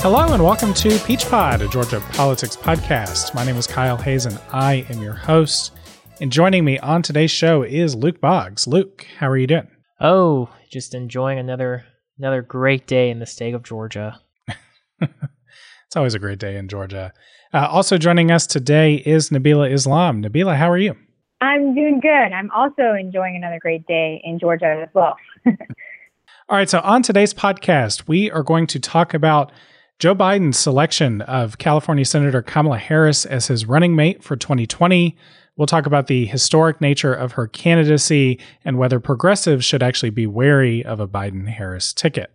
Hello and welcome to Peach Pod, a Georgia politics podcast. My name is Kyle Hayes and I am your host. And joining me on today's show is Luke Boggs. Luke, how are you doing? Oh, just enjoying another another great day in the state of Georgia. it's always a great day in Georgia. Uh, also joining us today is Nabila Islam. Nabila, how are you? I'm doing good. I'm also enjoying another great day in Georgia as well. All right, so on today's podcast, we are going to talk about Joe Biden's selection of California Senator Kamala Harris as his running mate for 2020. We'll talk about the historic nature of her candidacy and whether progressives should actually be wary of a Biden Harris ticket.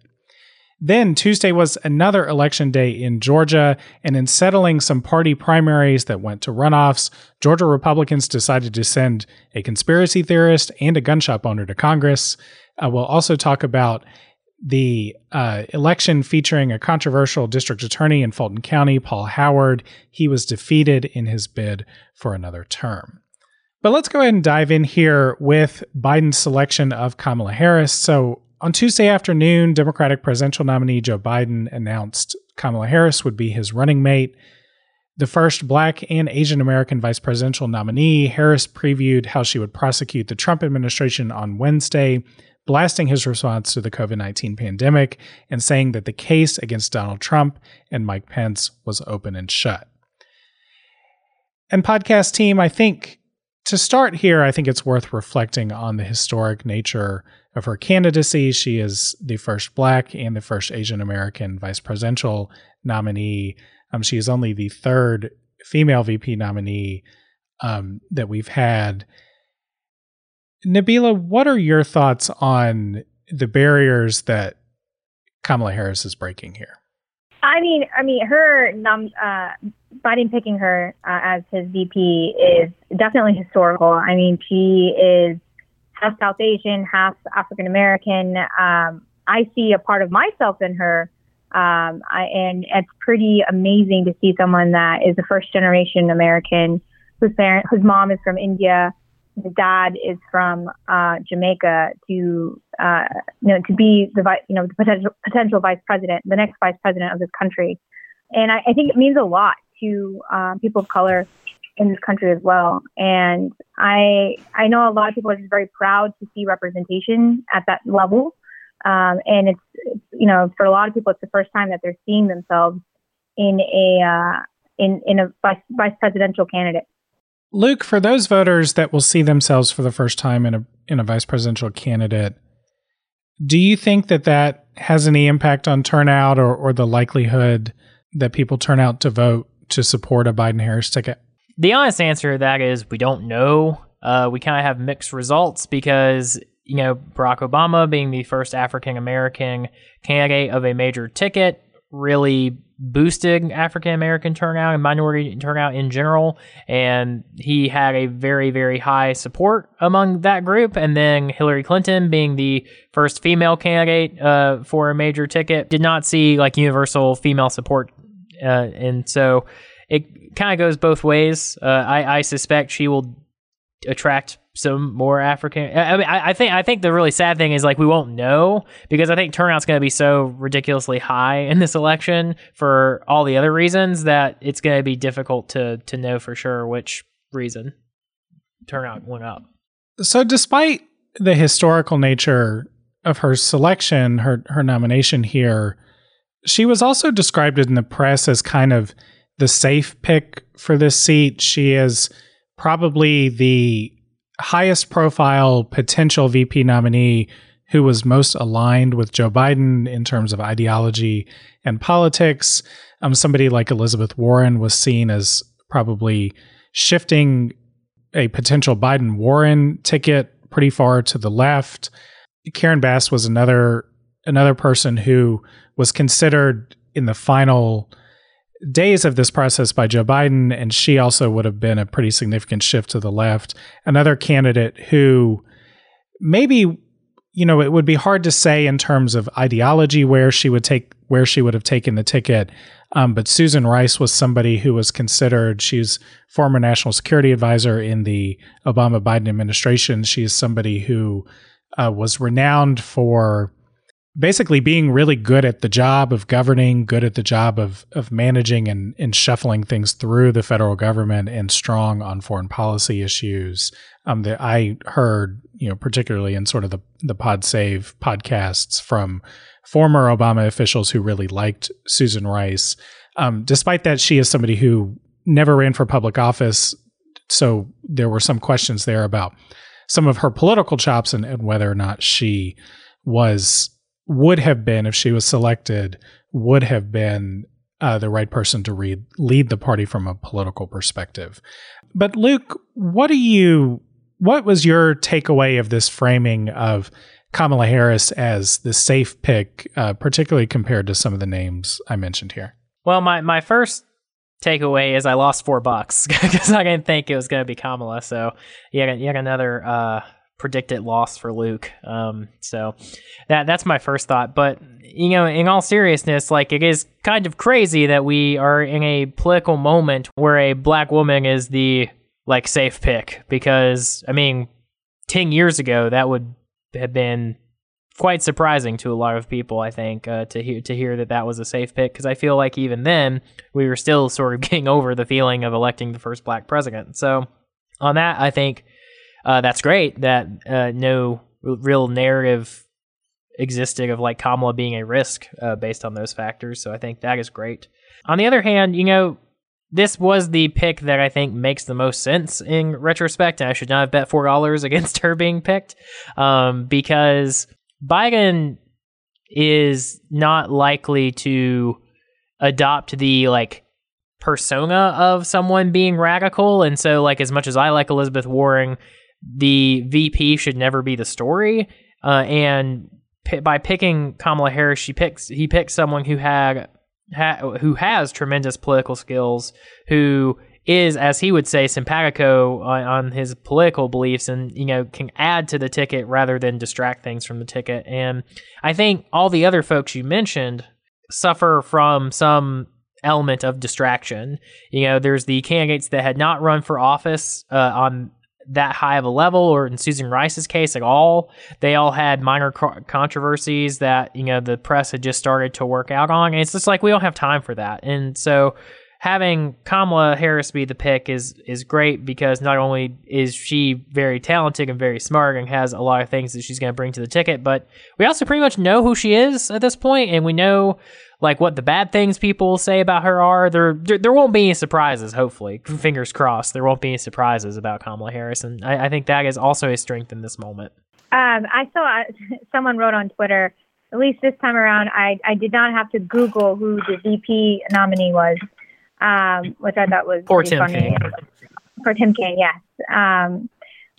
Then Tuesday was another election day in Georgia, and in settling some party primaries that went to runoffs, Georgia Republicans decided to send a conspiracy theorist and a gun shop owner to Congress. Uh, we'll also talk about the uh, election featuring a controversial district attorney in Fulton County, Paul Howard. He was defeated in his bid for another term. But let's go ahead and dive in here with Biden's selection of Kamala Harris. So on Tuesday afternoon, Democratic presidential nominee Joe Biden announced Kamala Harris would be his running mate. The first black and Asian American vice presidential nominee, Harris previewed how she would prosecute the Trump administration on Wednesday blasting his response to the COVID 19 pandemic and saying that the case against Donald Trump and Mike Pence was open and shut. And, podcast team, I think to start here, I think it's worth reflecting on the historic nature of her candidacy. She is the first Black and the first Asian American vice presidential nominee. Um, she is only the third female VP nominee um, that we've had. Nabila, what are your thoughts on the barriers that Kamala Harris is breaking here? I mean, I mean, her uh, Biden picking her uh, as his VP is definitely historical. I mean, she is half South Asian, half African American. Um, I see a part of myself in her, um, I, and it's pretty amazing to see someone that is a first generation American whose parent, whose mom is from India, his dad is from uh, Jamaica to uh, you know to be the you know the potential potential vice president, the next vice president of this country, and I, I think it means a lot to um, people of color in this country as well. And I I know a lot of people are just very proud to see representation at that level, um, and it's, it's you know for a lot of people it's the first time that they're seeing themselves in a uh, in in a vice, vice presidential candidate. Luke, for those voters that will see themselves for the first time in a in a vice presidential candidate, do you think that that has any impact on turnout or, or the likelihood that people turn out to vote to support a Biden Harris ticket? The honest answer to that is we don't know. Uh, we kind of have mixed results because you know Barack Obama being the first African American candidate of a major ticket really boosted African American turnout and minority turnout in general. And he had a very, very high support among that group. And then Hillary Clinton, being the first female candidate uh, for a major ticket, did not see like universal female support. Uh, and so it kind of goes both ways. Uh, I, I suspect she will attract some more African. I mean, I, I, think I think the really sad thing is like we won't know because I think turnout's going to be so ridiculously high in this election for all the other reasons that it's going to be difficult to to know for sure which reason turnout went up. So, despite the historical nature of her selection, her her nomination here, she was also described in the press as kind of the safe pick for this seat. She is probably the highest profile potential VP nominee who was most aligned with Joe Biden in terms of ideology and politics. Um, somebody like Elizabeth Warren was seen as probably shifting a potential Biden Warren ticket pretty far to the left. Karen Bass was another another person who was considered in the final days of this process by Joe Biden, and she also would have been a pretty significant shift to the left. Another candidate who maybe you know it would be hard to say in terms of ideology where she would take where she would have taken the ticket. Um, but Susan Rice was somebody who was considered. She's former national security advisor in the Obama Biden administration. She is somebody who uh, was renowned for basically being really good at the job of governing, good at the job of of managing and, and shuffling things through the federal government, and strong on foreign policy issues. Um, that I heard, you know, particularly in sort of the the Pod Save podcasts from former Obama officials who really liked Susan Rice. Um, despite that, she is somebody who never ran for public office, so there were some questions there about some of her political chops and, and whether or not she was would have been if she was selected would have been uh, the right person to read, lead the party from a political perspective. But Luke, what do you? What was your takeaway of this framing of Kamala Harris as the safe pick, uh, particularly compared to some of the names I mentioned here? Well, my my first takeaway is I lost four bucks because I didn't think it was going to be Kamala. So yet, yet another uh, predicted loss for Luke. Um, so that that's my first thought. But you know, in all seriousness, like it is kind of crazy that we are in a political moment where a black woman is the like safe pick because I mean, ten years ago that would have been quite surprising to a lot of people. I think uh, to hear to hear that that was a safe pick because I feel like even then we were still sort of getting over the feeling of electing the first black president. So on that, I think uh, that's great that uh, no real narrative existed of like Kamala being a risk uh, based on those factors. So I think that is great. On the other hand, you know, this was the pick that I think makes the most sense in retrospect, and I should not have bet four dollars against her being picked um, because Biden is not likely to adopt the like persona of someone being radical, and so like as much as I like Elizabeth Warren the VP should never be the story. Uh, and p- by picking Kamala Harris, she picks he picks someone who had ha- who has tremendous political skills, who is, as he would say, simpatico on, on, his political beliefs, and you know can add to the ticket rather than distract things from the ticket. And I think all the other folks you mentioned suffer from some element of distraction. You know, there's the candidates that had not run for office uh, on that high of a level, or in Susan Rice's case, like all they all had minor co- controversies that you know the press had just started to work out on. And it's just like we don't have time for that, and so having Kamala Harris be the pick is is great because not only is she very talented and very smart and has a lot of things that she's going to bring to the ticket, but we also pretty much know who she is at this point, and we know like what the bad things people say about her are. There, there, there won't be any surprises. Hopefully, fingers crossed, there won't be any surprises about Kamala Harris, and I, I think that is also a strength in this moment. Um, I saw uh, someone wrote on Twitter. At least this time around, I I did not have to Google who the VP nominee was, um, which I thought was for Tim funny. Kaine. For Tim Kaine, yes. Um,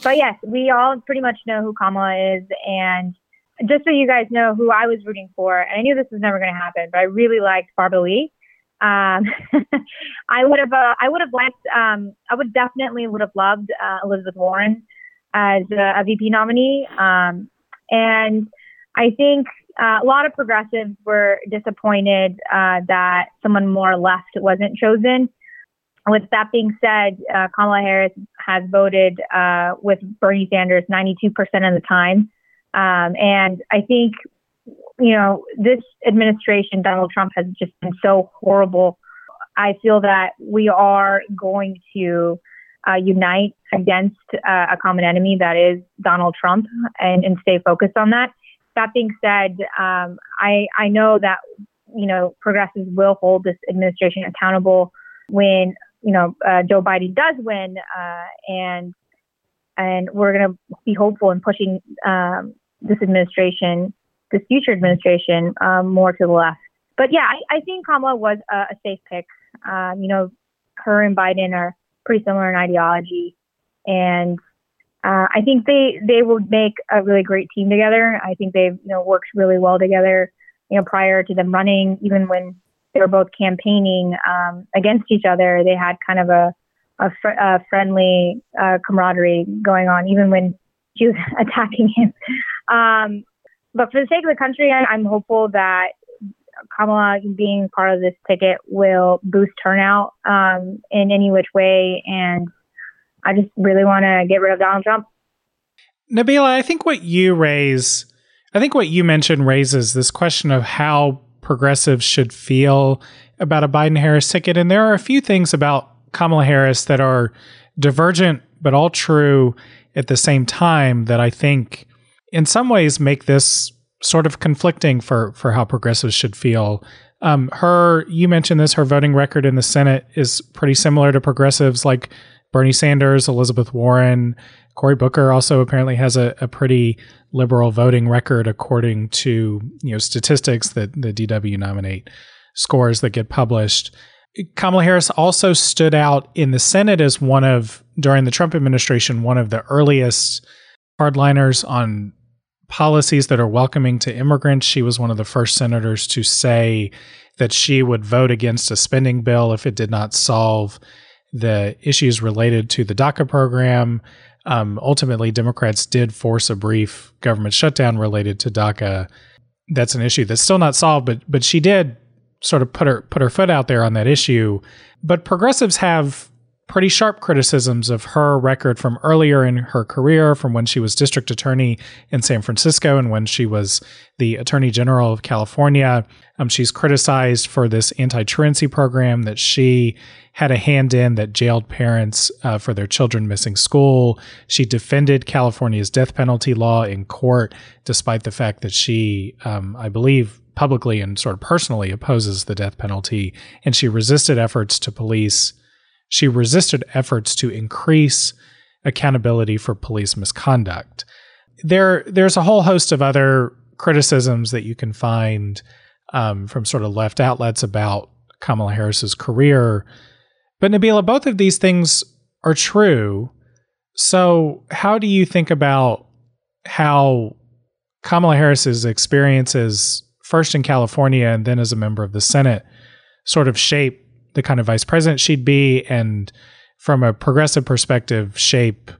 but yes, we all pretty much know who Kamala is, and just so you guys know who I was rooting for, and I knew this was never going to happen, but I really liked Barbara Lee. Um, I would have, uh, I would have liked, um, I would definitely would have loved uh, Elizabeth Warren as a, a VP nominee. Um, and I think uh, a lot of progressives were disappointed uh, that someone more left wasn't chosen. With that being said, uh, Kamala Harris has voted uh, with Bernie Sanders 92% of the time. Um, and I think, you know, this administration, Donald Trump, has just been so horrible. I feel that we are going to uh, unite against uh, a common enemy that is Donald Trump and, and stay focused on that. That being said, um, I, I know that, you know, progressives will hold this administration accountable when, you know, uh, Joe Biden does win. Uh, and and we're going to be hopeful in pushing um, this administration, this future administration, um, more to the left. But yeah, I, I think Kamala was a, a safe pick. Um, you know, her and Biden are pretty similar in ideology, and uh, I think they they will make a really great team together. I think they've you know worked really well together. You know, prior to them running, even when they were both campaigning um, against each other, they had kind of a a, fr- a friendly uh, camaraderie going on, even when she was attacking him. Um, but for the sake of the country, I'm hopeful that Kamala being part of this ticket will boost turnout um, in any which way. And I just really want to get rid of Donald Trump. Nabila, I think what you raise, I think what you mentioned raises this question of how progressives should feel about a Biden Harris ticket. And there are a few things about Kamala Harris that are divergent, but all true at the same time that I think in some ways make this sort of conflicting for, for how progressives should feel. Um, her, you mentioned this, her voting record in the Senate is pretty similar to progressives like Bernie Sanders, Elizabeth Warren, Cory Booker also apparently has a, a pretty liberal voting record according to you know statistics that the DW nominate scores that get published. Kamala Harris also stood out in the Senate as one of during the Trump administration one of the earliest hardliners on policies that are welcoming to immigrants. She was one of the first senators to say that she would vote against a spending bill if it did not solve the issues related to the DACA program. Um, ultimately, Democrats did force a brief government shutdown related to DACA. That's an issue that's still not solved, but but she did sort of put her put her foot out there on that issue. But progressives have pretty sharp criticisms of her record from earlier in her career, from when she was district attorney in San Francisco and when she was the attorney general of California. Um, she's criticized for this anti truancy program that she had a hand in that jailed parents uh, for their children missing school. She defended California's death penalty law in court, despite the fact that she, um, I believe, publicly and sort of personally opposes the death penalty. And she resisted efforts to police she resisted efforts to increase accountability for police misconduct. There, there's a whole host of other criticisms that you can find um, from sort of left outlets about Kamala Harris's career. But Nabila, both of these things are true. So, how do you think about how Kamala Harris's experiences, first in California and then as a member of the Senate, sort of shape the kind of vice president she'd be and from a progressive perspective shape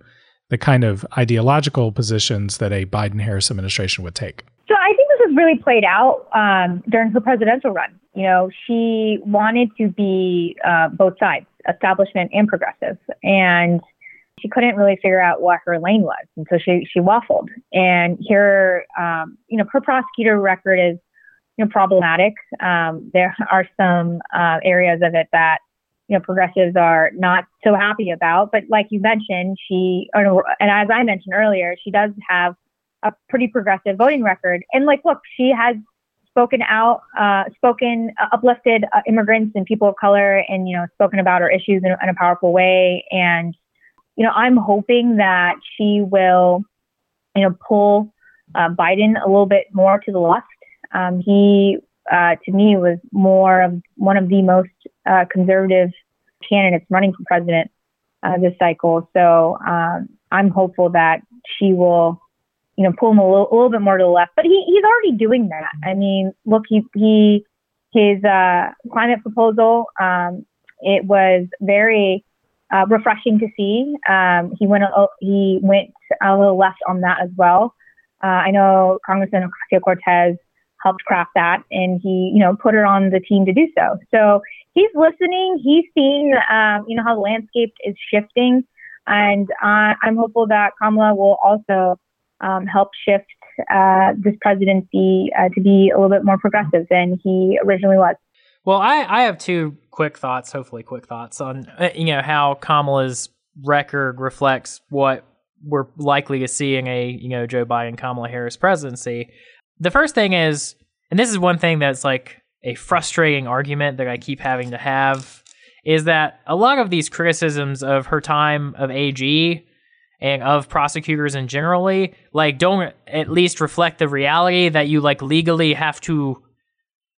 the kind of ideological positions that a Biden Harris administration would take? So I think this has really played out um, during her presidential run. You know, she wanted to be uh, both sides, establishment and progressive, and she couldn't really figure out what her lane was, and so she she waffled. And here, um, you know, her prosecutor record is you know, problematic. Um, there are some uh, areas of it that you know progressives are not so happy about. But like you mentioned, she and as I mentioned earlier, she does have a pretty progressive voting record. And like, look, she has spoken out, uh, spoken, uh, uplifted uh, immigrants and people of color, and you know, spoken about her issues in, in a powerful way. And you know, I'm hoping that she will, you know, pull uh, Biden a little bit more to the left um, he, uh, to me, was more of one of the most uh, conservative candidates running for president uh, this cycle. So um, I'm hopeful that she will, you know, pull him a little, a little, bit more to the left. But he, he's already doing that. I mean, look, he, he his uh, climate proposal, um, it was very uh, refreshing to see. Um, he went a, he went a little left on that as well. Uh, I know Congressman Ocasio Cortez helped craft that and he, you know, put her on the team to do so. So he's listening. He's seeing, um, you know, how the landscape is shifting. And uh, I'm hopeful that Kamala will also um, help shift uh, this presidency uh, to be a little bit more progressive than he originally was. Well, I, I have two quick thoughts, hopefully quick thoughts on, uh, you know, how Kamala's record reflects what we're likely to see in a, you know, Joe Biden, Kamala Harris presidency the first thing is, and this is one thing that's like a frustrating argument that I keep having to have, is that a lot of these criticisms of her time of AG and of prosecutors in generally like don't at least reflect the reality that you like legally have to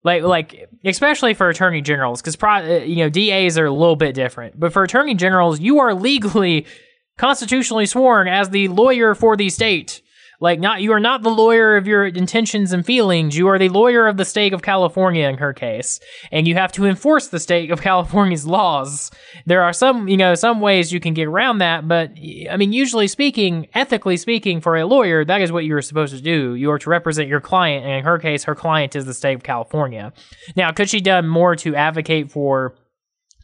like like especially for attorney generals because pro, uh, you know DAs are a little bit different. But for attorney generals you are legally constitutionally sworn as the lawyer for the state like not you are not the lawyer of your intentions and feelings. You are the lawyer of the state of California in her case. And you have to enforce the state of California's laws. There are some, you know, some ways you can get around that, but I mean usually speaking, ethically speaking for a lawyer, that is what you are supposed to do. You are to represent your client, and in her case her client is the state of California. Now, could she done more to advocate for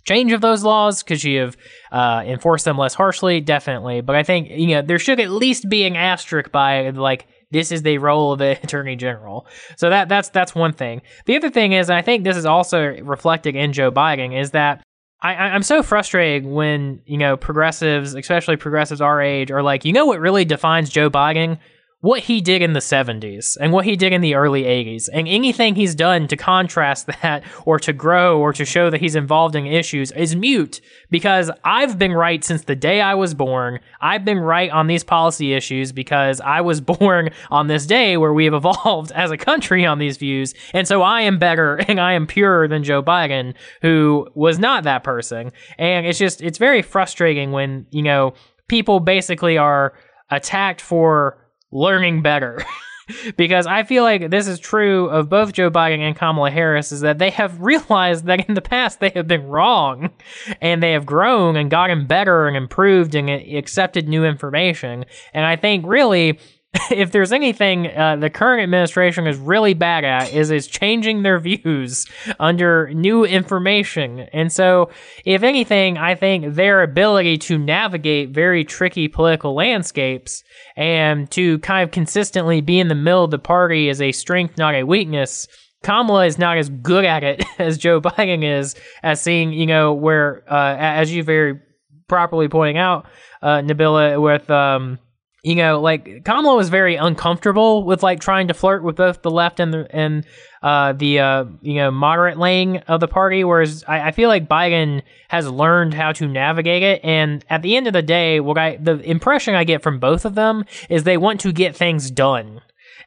change of those laws? Could she have uh, enforced them less harshly? Definitely. But I think, you know, there should at least be an asterisk by, like, this is the role of the attorney general. So that that's that's one thing. The other thing is, I think this is also reflected in Joe Biden, is that I, I'm so frustrated when you know progressives, especially progressives our age, are like, you know what really defines Joe Biden? What he did in the 70s and what he did in the early 80s and anything he's done to contrast that or to grow or to show that he's involved in issues is mute because I've been right since the day I was born. I've been right on these policy issues because I was born on this day where we have evolved as a country on these views. And so I am better and I am purer than Joe Biden, who was not that person. And it's just, it's very frustrating when, you know, people basically are attacked for learning better. because I feel like this is true of both Joe Biden and Kamala Harris is that they have realized that in the past they have been wrong and they have grown and gotten better and improved and accepted new information. And I think really if there's anything uh, the current administration is really bad at is is changing their views under new information. And so if anything i think their ability to navigate very tricky political landscapes and to kind of consistently be in the middle of the party is a strength not a weakness. Kamala is not as good at it as Joe Biden is, as seeing, you know, where, uh, as you very properly pointing out, uh, Nabila, with, um, you know, like Kamala was very uncomfortable with like trying to flirt with both the left and the and uh, the uh, you know moderate lane of the party, whereas I, I, feel like Biden has learned how to navigate it. And at the end of the day, what I the impression I get from both of them is they want to get things done.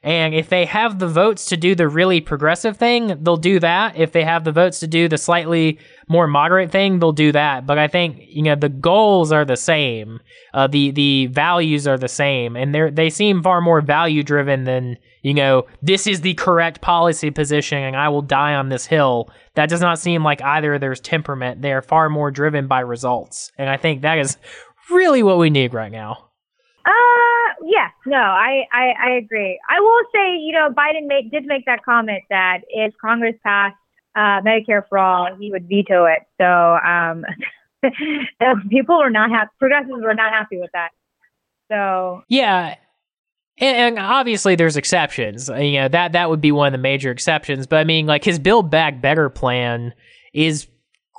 And if they have the votes to do the really progressive thing, they'll do that. If they have the votes to do the slightly more moderate thing, they'll do that. But I think you know the goals are the same, uh, the the values are the same, and they they seem far more value driven than you know this is the correct policy position, and I will die on this hill. That does not seem like either of their temperament. They are far more driven by results, and I think that is really what we need right now. Yes, no, I, I, I agree. I will say, you know, Biden made, did make that comment that if Congress passed uh, Medicare for all, he would veto it. So um, people were not happy. Progressives were not happy with that. So yeah, and, and, obviously there's exceptions. You know that that would be one of the major exceptions. But I mean, like his Build Back Better plan is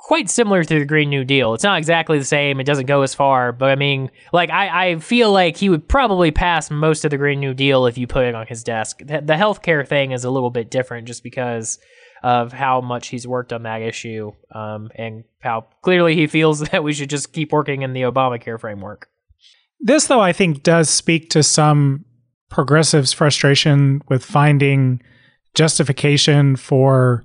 quite similar to the Green New Deal. It's not exactly the same. It doesn't go as far, but I mean, like I, I feel like he would probably pass most of the Green New Deal if you put it on his desk. The, the healthcare thing is a little bit different, just because of how much he's worked on that issue, um, and how clearly he feels that we should just keep working in the Obamacare framework. This, though, I think does speak to some progressives' frustration with finding justification for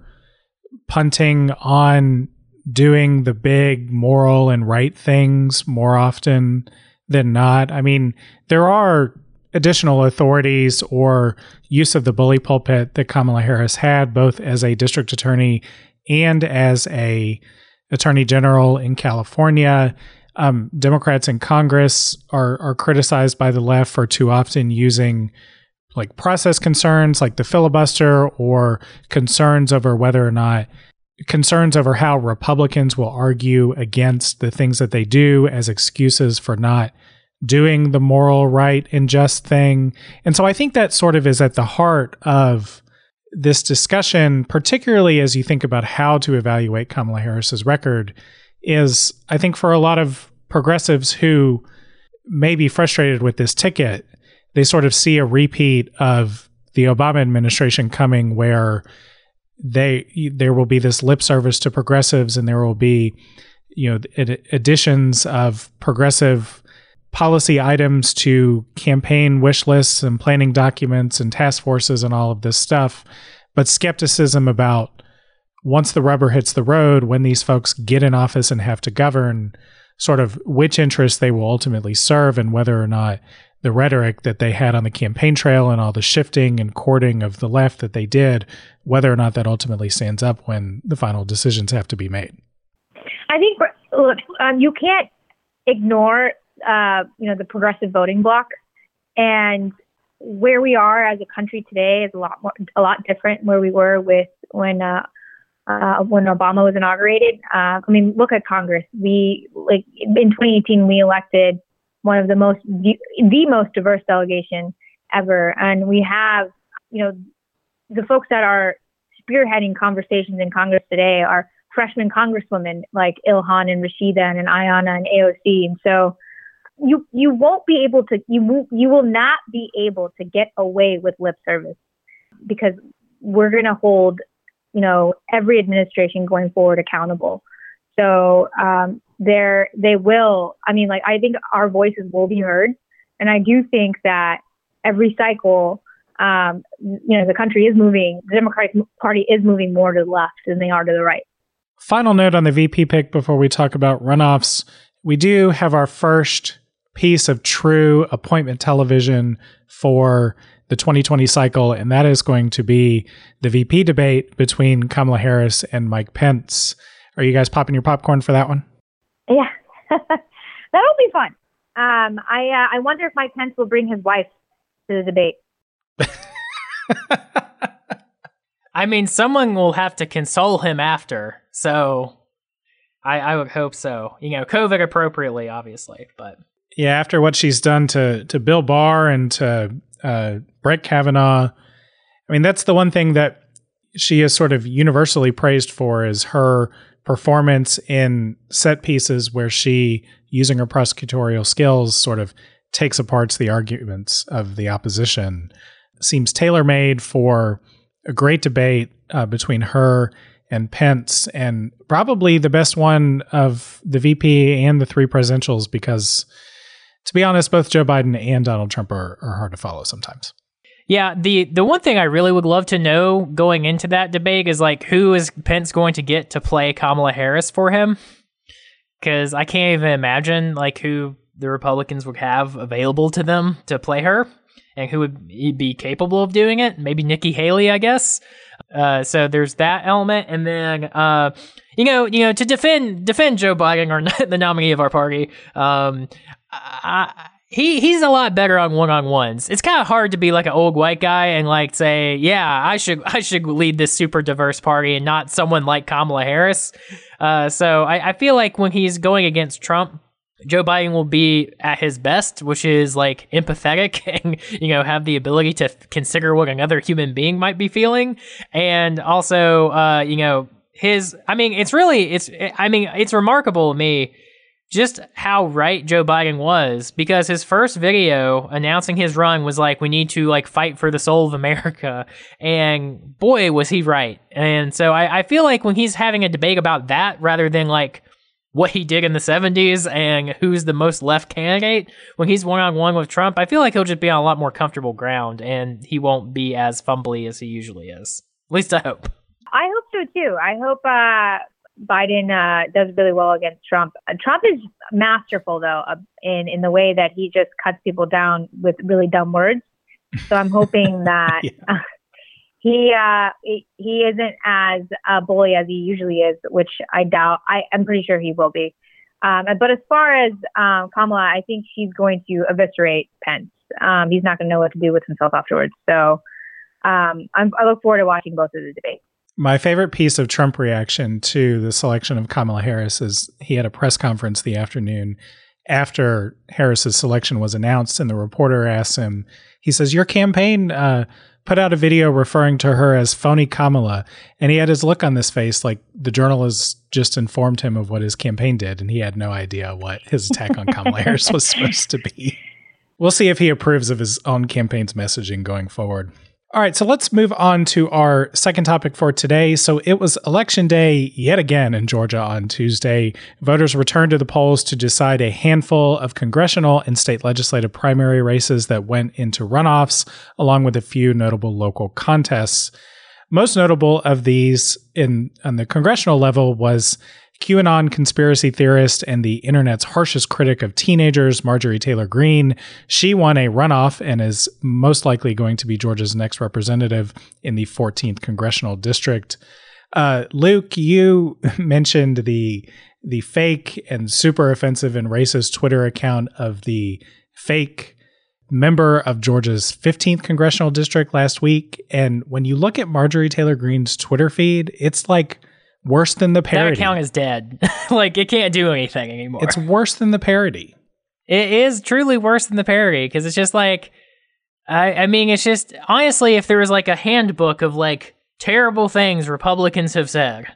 punting on doing the big moral and right things more often than not. I mean, there are additional authorities or use of the bully pulpit that Kamala Harris had both as a district attorney and as a attorney general in California. Um, Democrats in Congress are are criticized by the left for too often using like process concerns like the filibuster or concerns over whether or not concerns over how Republicans will argue against the things that they do as excuses for not doing the moral, right, and just thing. And so I think that sort of is at the heart of this discussion, particularly as you think about how to evaluate Kamala Harris's record, is I think for a lot of progressives who may be frustrated with this ticket, they sort of see a repeat of the Obama administration coming where they there will be this lip service to progressives and there will be you know additions of progressive policy items to campaign wish lists and planning documents and task forces and all of this stuff. But skepticism about once the rubber hits the road when these folks get in office and have to govern sort of which interests they will ultimately serve and whether or not the rhetoric that they had on the campaign trail and all the shifting and courting of the left that they did, whether or not that ultimately stands up when the final decisions have to be made. I think look, um, you can't ignore uh, you know the progressive voting bloc, and where we are as a country today is a lot more a lot different where we were with when uh, uh, when Obama was inaugurated. Uh, I mean, look at Congress. We like in 2018 we elected one of the most the most diverse delegation ever. And we have, you know, the folks that are spearheading conversations in Congress today are freshman congresswomen like Ilhan and Rashida and Ayanna and AOC. And so you you won't be able to you you will not be able to get away with lip service because we're going to hold you know every administration going forward accountable. So um, there they will. I mean, like I think our voices will be heard, and I do think that every cycle, um, you know, the country is moving. The Democratic Party is moving more to the left than they are to the right. Final note on the VP pick before we talk about runoffs. We do have our first piece of true appointment television for the 2020 cycle, and that is going to be the VP debate between Kamala Harris and Mike Pence. Are you guys popping your popcorn for that one? Yeah, that'll be fun. Um, I uh, I wonder if Mike Pence will bring his wife to the debate. I mean, someone will have to console him after, so I, I would hope so. You know, COVID appropriately, obviously, but yeah, after what she's done to to Bill Barr and to uh, Brett Kavanaugh, I mean, that's the one thing that she is sort of universally praised for is her performance in set pieces where she, using her prosecutorial skills, sort of takes apart the arguments of the opposition. Seems tailor made for a great debate uh, between her and Pence, and probably the best one of the VP and the three presidentials because to be honest, both Joe Biden and Donald Trump are, are hard to follow sometimes. Yeah, the the one thing I really would love to know going into that debate is like who is Pence going to get to play Kamala Harris for him? Because I can't even imagine like who the Republicans would have available to them to play her, and who would be capable of doing it. Maybe Nikki Haley, I guess. Uh, so there's that element, and then uh, you know, you know, to defend defend Joe Biden or the nominee of our party. Um, I, he he's a lot better on one on ones. It's kind of hard to be like an old white guy and like say, yeah, I should I should lead this super diverse party and not someone like Kamala Harris. Uh, so I, I feel like when he's going against Trump, Joe Biden will be at his best, which is like empathetic and, you know, have the ability to consider what another human being might be feeling. And also, uh, you know, his, I mean, it's really, it's, I mean, it's remarkable to me just how right Joe Biden was because his first video announcing his run was like, we need to like fight for the soul of America. And boy, was he right. And so I, I feel like when he's having a debate about that rather than like what he did in the 70s and who's the most left candidate, when he's one on one with Trump, I feel like he'll just be on a lot more comfortable ground and he won't be as fumbly as he usually is. At least I hope. I hope so too. I hope uh, Biden uh, does really well against Trump. Uh, Trump is masterful though uh, in in the way that he just cuts people down with really dumb words. So I'm hoping that yeah. he uh, he isn't as uh, bully as he usually is, which I doubt. I am pretty sure he will be. Um, but as far as um, Kamala, I think she's going to eviscerate Pence. Um, he's not going to know what to do with himself afterwards. So um, i look forward to watching both of the debates. My favorite piece of Trump reaction to the selection of Kamala Harris is he had a press conference the afternoon after Harris's selection was announced, and the reporter asks him, he says, Your campaign uh, put out a video referring to her as phony Kamala. And he had his look on this face like the journalist just informed him of what his campaign did, and he had no idea what his attack on Kamala Harris was supposed to be. We'll see if he approves of his own campaign's messaging going forward. All right, so let's move on to our second topic for today. So it was election day yet again in Georgia on Tuesday. Voters returned to the polls to decide a handful of congressional and state legislative primary races that went into runoffs, along with a few notable local contests. Most notable of these in on the congressional level was QAnon conspiracy theorist and the internet's harshest critic of teenagers, Marjorie Taylor Greene. She won a runoff and is most likely going to be Georgia's next representative in the 14th congressional district. Uh, Luke, you mentioned the the fake and super offensive and racist Twitter account of the fake member of Georgia's 15th congressional district last week. And when you look at Marjorie Taylor Greene's Twitter feed, it's like Worse than the parody. That account is dead. like it can't do anything anymore. It's worse than the parody. It is truly worse than the parody because it's just like I, I mean, it's just honestly, if there was like a handbook of like terrible things Republicans have said,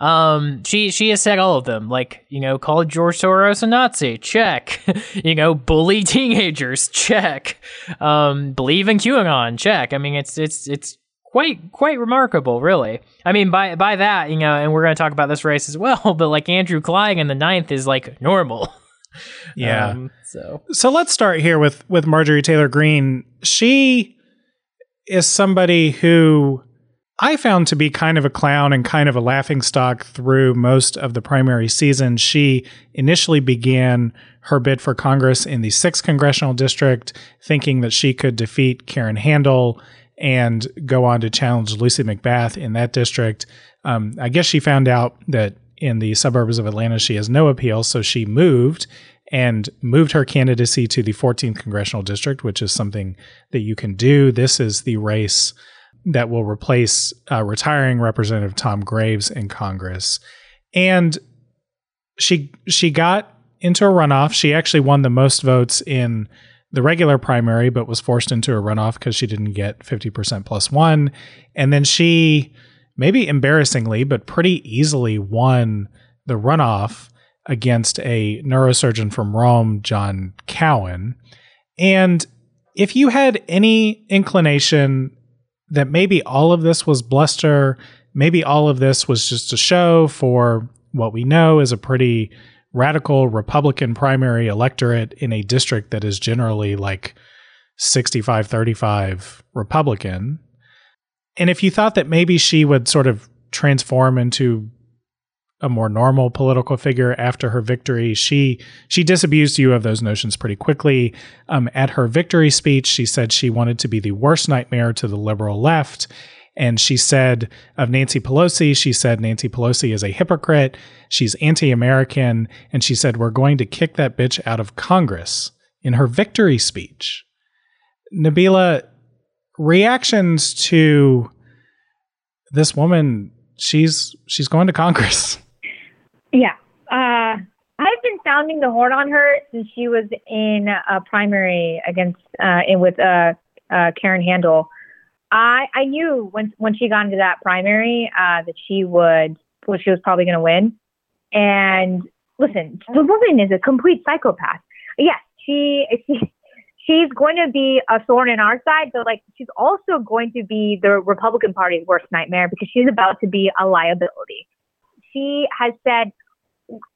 um, she she has said all of them. Like you know, called George Soros a Nazi, check. you know, bully teenagers, check. Um, believe in QAnon, check. I mean, it's it's it's quite quite remarkable, really. I mean, by by that, you know, and we're going to talk about this race as well. But like Andrew Clyde in the ninth is like normal. Yeah. Um, so So let's start here with with Marjorie Taylor Greene. She is somebody who I found to be kind of a clown and kind of a laughing stock through most of the primary season. She initially began her bid for Congress in the 6th congressional district thinking that she could defeat Karen Handel and go on to challenge Lucy McBath in that district. Um, I guess she found out that in the suburbs of Atlanta she has no appeal, so she moved and moved her candidacy to the 14th congressional district, which is something that you can do. This is the race that will replace uh, retiring Representative Tom Graves in Congress, and she she got into a runoff. She actually won the most votes in the regular primary, but was forced into a runoff because she didn't get 50% plus one. And then she, maybe embarrassingly, but pretty easily won the runoff against a neurosurgeon from Rome, John Cowan. And if you had any inclination that maybe all of this was bluster, maybe all of this was just a show for what we know is a pretty radical Republican primary electorate in a district that is generally like 65 35 Republican. And if you thought that maybe she would sort of transform into a more normal political figure after her victory, she she disabused you of those notions pretty quickly. Um, at her victory speech, she said she wanted to be the worst nightmare to the liberal left. And she said of Nancy Pelosi, she said Nancy Pelosi is a hypocrite. She's anti American. And she said, We're going to kick that bitch out of Congress in her victory speech. Nabila, reactions to this woman, she's she's going to Congress. Yeah. Uh, I've been sounding the horn on her since she was in a primary against uh, in with uh, uh, Karen Handel. I I knew when when she got into that primary uh, that she would well she was probably going to win. And listen, the woman is a complete psychopath. Yes, she she she's going to be a thorn in our side, but like she's also going to be the Republican Party's worst nightmare because she's about to be a liability. She has said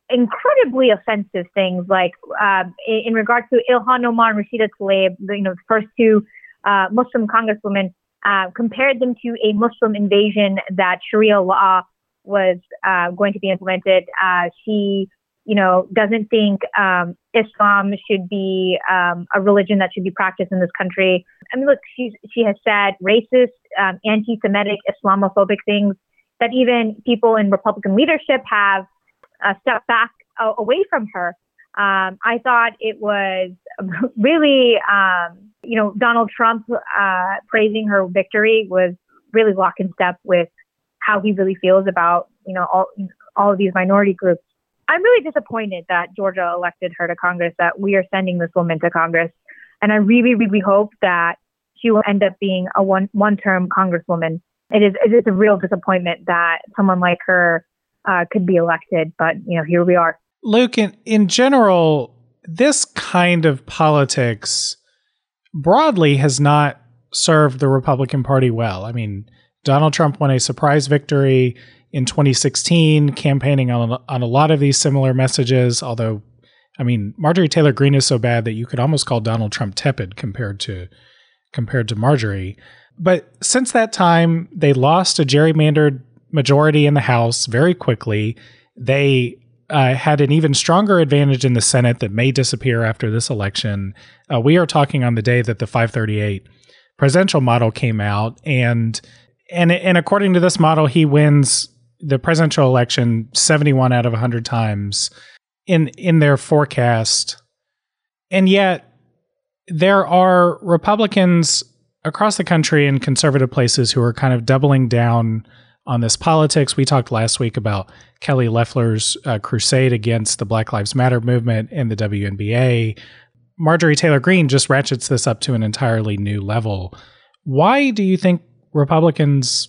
incredibly offensive things, like uh, in, in regards to Ilhan Omar and Rashida Tlaib, you know, the first two uh, Muslim congresswomen, uh, compared them to a Muslim invasion that Sharia law was uh, going to be implemented. Uh, she, you know, doesn't think um, Islam should be um, a religion that should be practiced in this country. I mean, look, she's, she has said racist, um, anti-Semitic, Islamophobic things that even people in Republican leadership have uh, stepped back uh, away from her. Um, I thought it was really, um, you know, Donald Trump uh, praising her victory was really lock in step with how he really feels about, you know, all all of these minority groups. I'm really disappointed that Georgia elected her to Congress. That we are sending this woman to Congress, and I really, really hope that she will end up being a one one term Congresswoman. It is it is a real disappointment that someone like her uh, could be elected, but you know, here we are. Luke, in, in general, this kind of politics broadly has not served the Republican Party well. I mean, Donald Trump won a surprise victory in 2016, campaigning on, on a lot of these similar messages, although I mean, Marjorie Taylor Greene is so bad that you could almost call Donald Trump tepid compared to compared to Marjorie. But since that time, they lost a gerrymandered majority in the House very quickly. They uh, had an even stronger advantage in the Senate that may disappear after this election. Uh, we are talking on the day that the 538 presidential model came out, and and and according to this model, he wins the presidential election 71 out of 100 times in in their forecast, and yet there are Republicans across the country in conservative places who are kind of doubling down on this politics. We talked last week about Kelly Loeffler's uh, crusade against the Black Lives Matter movement in the WNBA. Marjorie Taylor Greene just ratchets this up to an entirely new level. Why do you think Republicans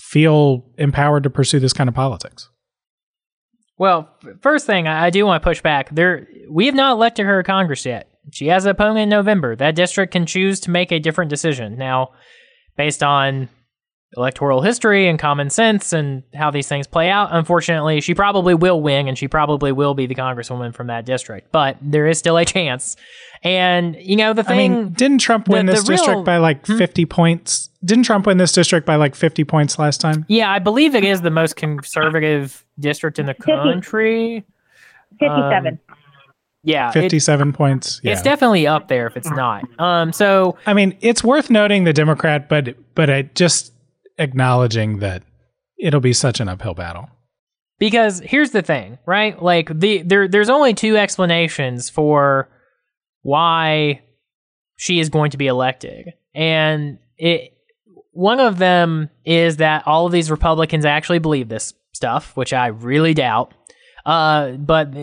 feel empowered to pursue this kind of politics? Well, first thing I do want to push back. There, we have not elected her to Congress yet. She has an opponent in November. That district can choose to make a different decision. Now, based on electoral history and common sense and how these things play out. Unfortunately, she probably will win and she probably will be the congresswoman from that district, but there is still a chance. And, you know, the thing. I mean, didn't Trump win the, this the district real, by like hmm? 50 points? Didn't Trump win this district by like 50 points last time? Yeah, I believe it is the most conservative district in the country. 57. Um, yeah, 57 it, points. Yeah. It's definitely up there if it's not. Um, so I mean, it's worth noting the Democrat, but but I just acknowledging that it'll be such an uphill battle. Because here's the thing, right? Like the there there's only two explanations for why she is going to be elected. And it one of them is that all of these Republicans actually believe this stuff, which I really doubt. Uh, but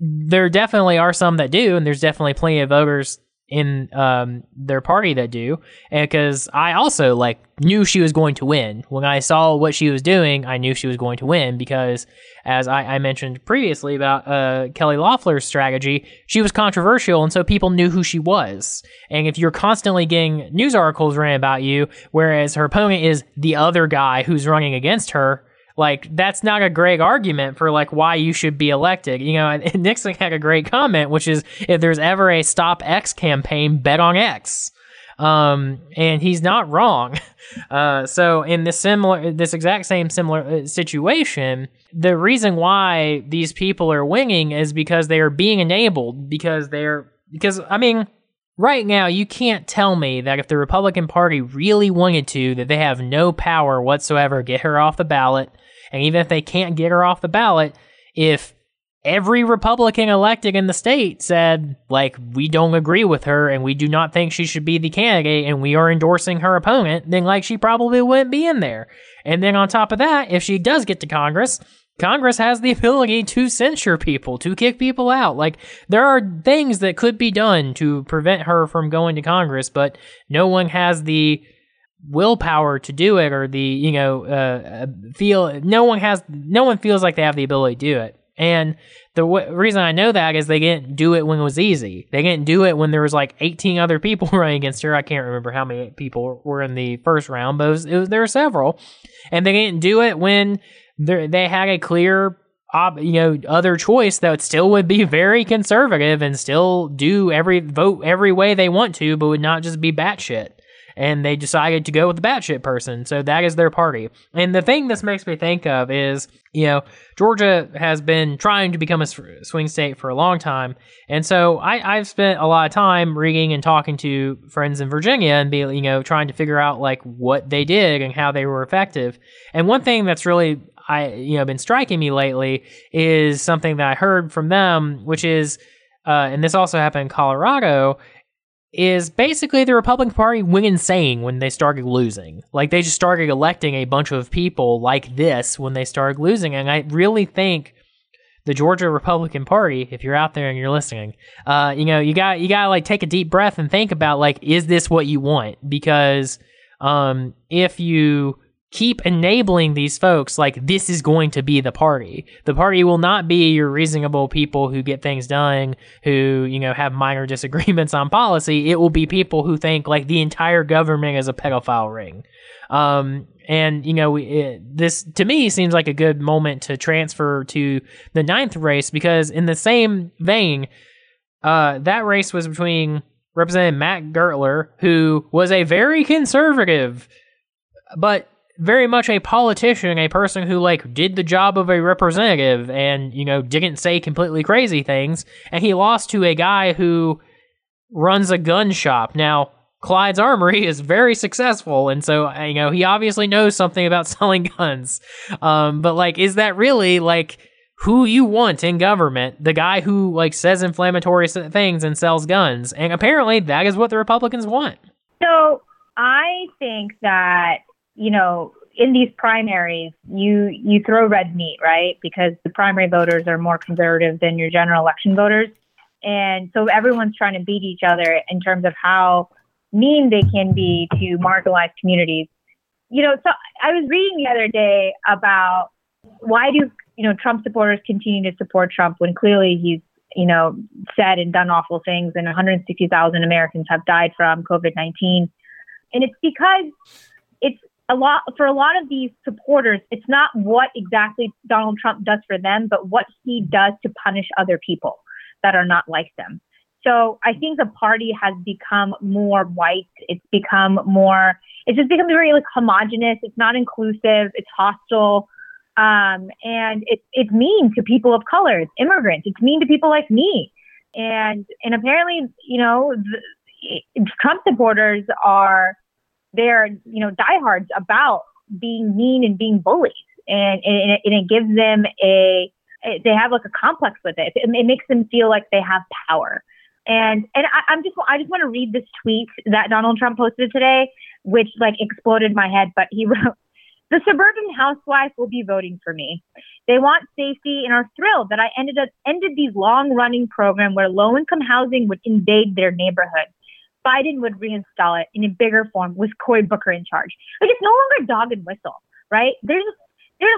there definitely are some that do, and there's definitely plenty of voters in um, their party that do because i also like knew she was going to win. When i saw what she was doing i knew she was going to win because as i, I mentioned previously about uh, kelly loeffler's strategy she was controversial and so people knew who she was. And if you're constantly getting news articles written about you whereas her opponent is the other guy who's running against her like that's not a great argument for like why you should be elected. You know, Nixon had a great comment, which is if there's ever a stop X campaign, bet on X. Um, and he's not wrong. Uh, so in this similar, this exact same similar uh, situation, the reason why these people are winging is because they are being enabled because they're because I mean right now you can't tell me that if the Republican Party really wanted to, that they have no power whatsoever get her off the ballot. And even if they can't get her off the ballot, if every Republican elected in the state said, like, we don't agree with her and we do not think she should be the candidate and we are endorsing her opponent, then, like, she probably wouldn't be in there. And then on top of that, if she does get to Congress, Congress has the ability to censure people, to kick people out. Like, there are things that could be done to prevent her from going to Congress, but no one has the willpower to do it or the you know uh, uh, feel no one has no one feels like they have the ability to do it. And the w- reason i know that is they didn't do it when it was easy. They didn't do it when there was like 18 other people running against her. I can't remember how many people were in the first round but it was, it was, there were several. And they didn't do it when they had a clear you know other choice that still would be very conservative and still do every vote every way they want to but would not just be batshit and they decided to go with the batshit person. So that is their party. And the thing this makes me think of is, you know, Georgia has been trying to become a swing state for a long time. And so I, I've spent a lot of time reading and talking to friends in Virginia and be, you know, trying to figure out like what they did and how they were effective. And one thing that's really I you know been striking me lately is something that I heard from them, which is uh, and this also happened in Colorado, is basically the Republican Party went insane when they started losing. Like they just started electing a bunch of people like this when they started losing. And I really think the Georgia Republican Party, if you're out there and you're listening, uh, you know, you got you gotta like take a deep breath and think about like, is this what you want? Because um, if you keep enabling these folks like this is going to be the party. The party will not be your reasonable people who get things done, who, you know, have minor disagreements on policy. It will be people who think like the entire government is a pedophile ring. Um, and you know, it, this to me seems like a good moment to transfer to the ninth race because in the same vein, uh, that race was between Representative Matt Gurtler, who was a very conservative, but very much a politician, a person who like did the job of a representative and, you know, didn't say completely crazy things. And he lost to a guy who runs a gun shop. Now, Clyde's Armory is very successful, and so uh, you know he obviously knows something about selling guns. Um, but like, is that really like who you want in government? The guy who like says inflammatory things and sells guns, and apparently that is what the Republicans want. So I think that you know, in these primaries, you you throw red meat, right? Because the primary voters are more conservative than your general election voters. And so everyone's trying to beat each other in terms of how mean they can be to marginalized communities. You know, so I was reading the other day about why do you know Trump supporters continue to support Trump when clearly he's you know said and done awful things and 160,000 Americans have died from COVID-19 and it's because it's a lot for a lot of these supporters it's not what exactly Donald Trump does for them but what he does to punish other people that are not like them. So I think the party has become more white. It's become more, it's just become very like homogenous. It's not inclusive. It's hostile. Um, and it's, it's mean to people of color. It's immigrants. It's mean to people like me. And, and apparently, you know, the, Trump supporters are, they're, you know, diehards about being mean and being bullied. And, and, it, and it gives them a, they have like a complex with it. it. It makes them feel like they have power. And and I, I'm just I just want to read this tweet that Donald Trump posted today, which like exploded my head. But he wrote, "The suburban housewife will be voting for me. They want safety and are thrilled that I ended up ended these long running program where low income housing would invade their neighborhood. Biden would reinstall it in a bigger form with Cory Booker in charge. Like it's no longer dog and whistle, right? There's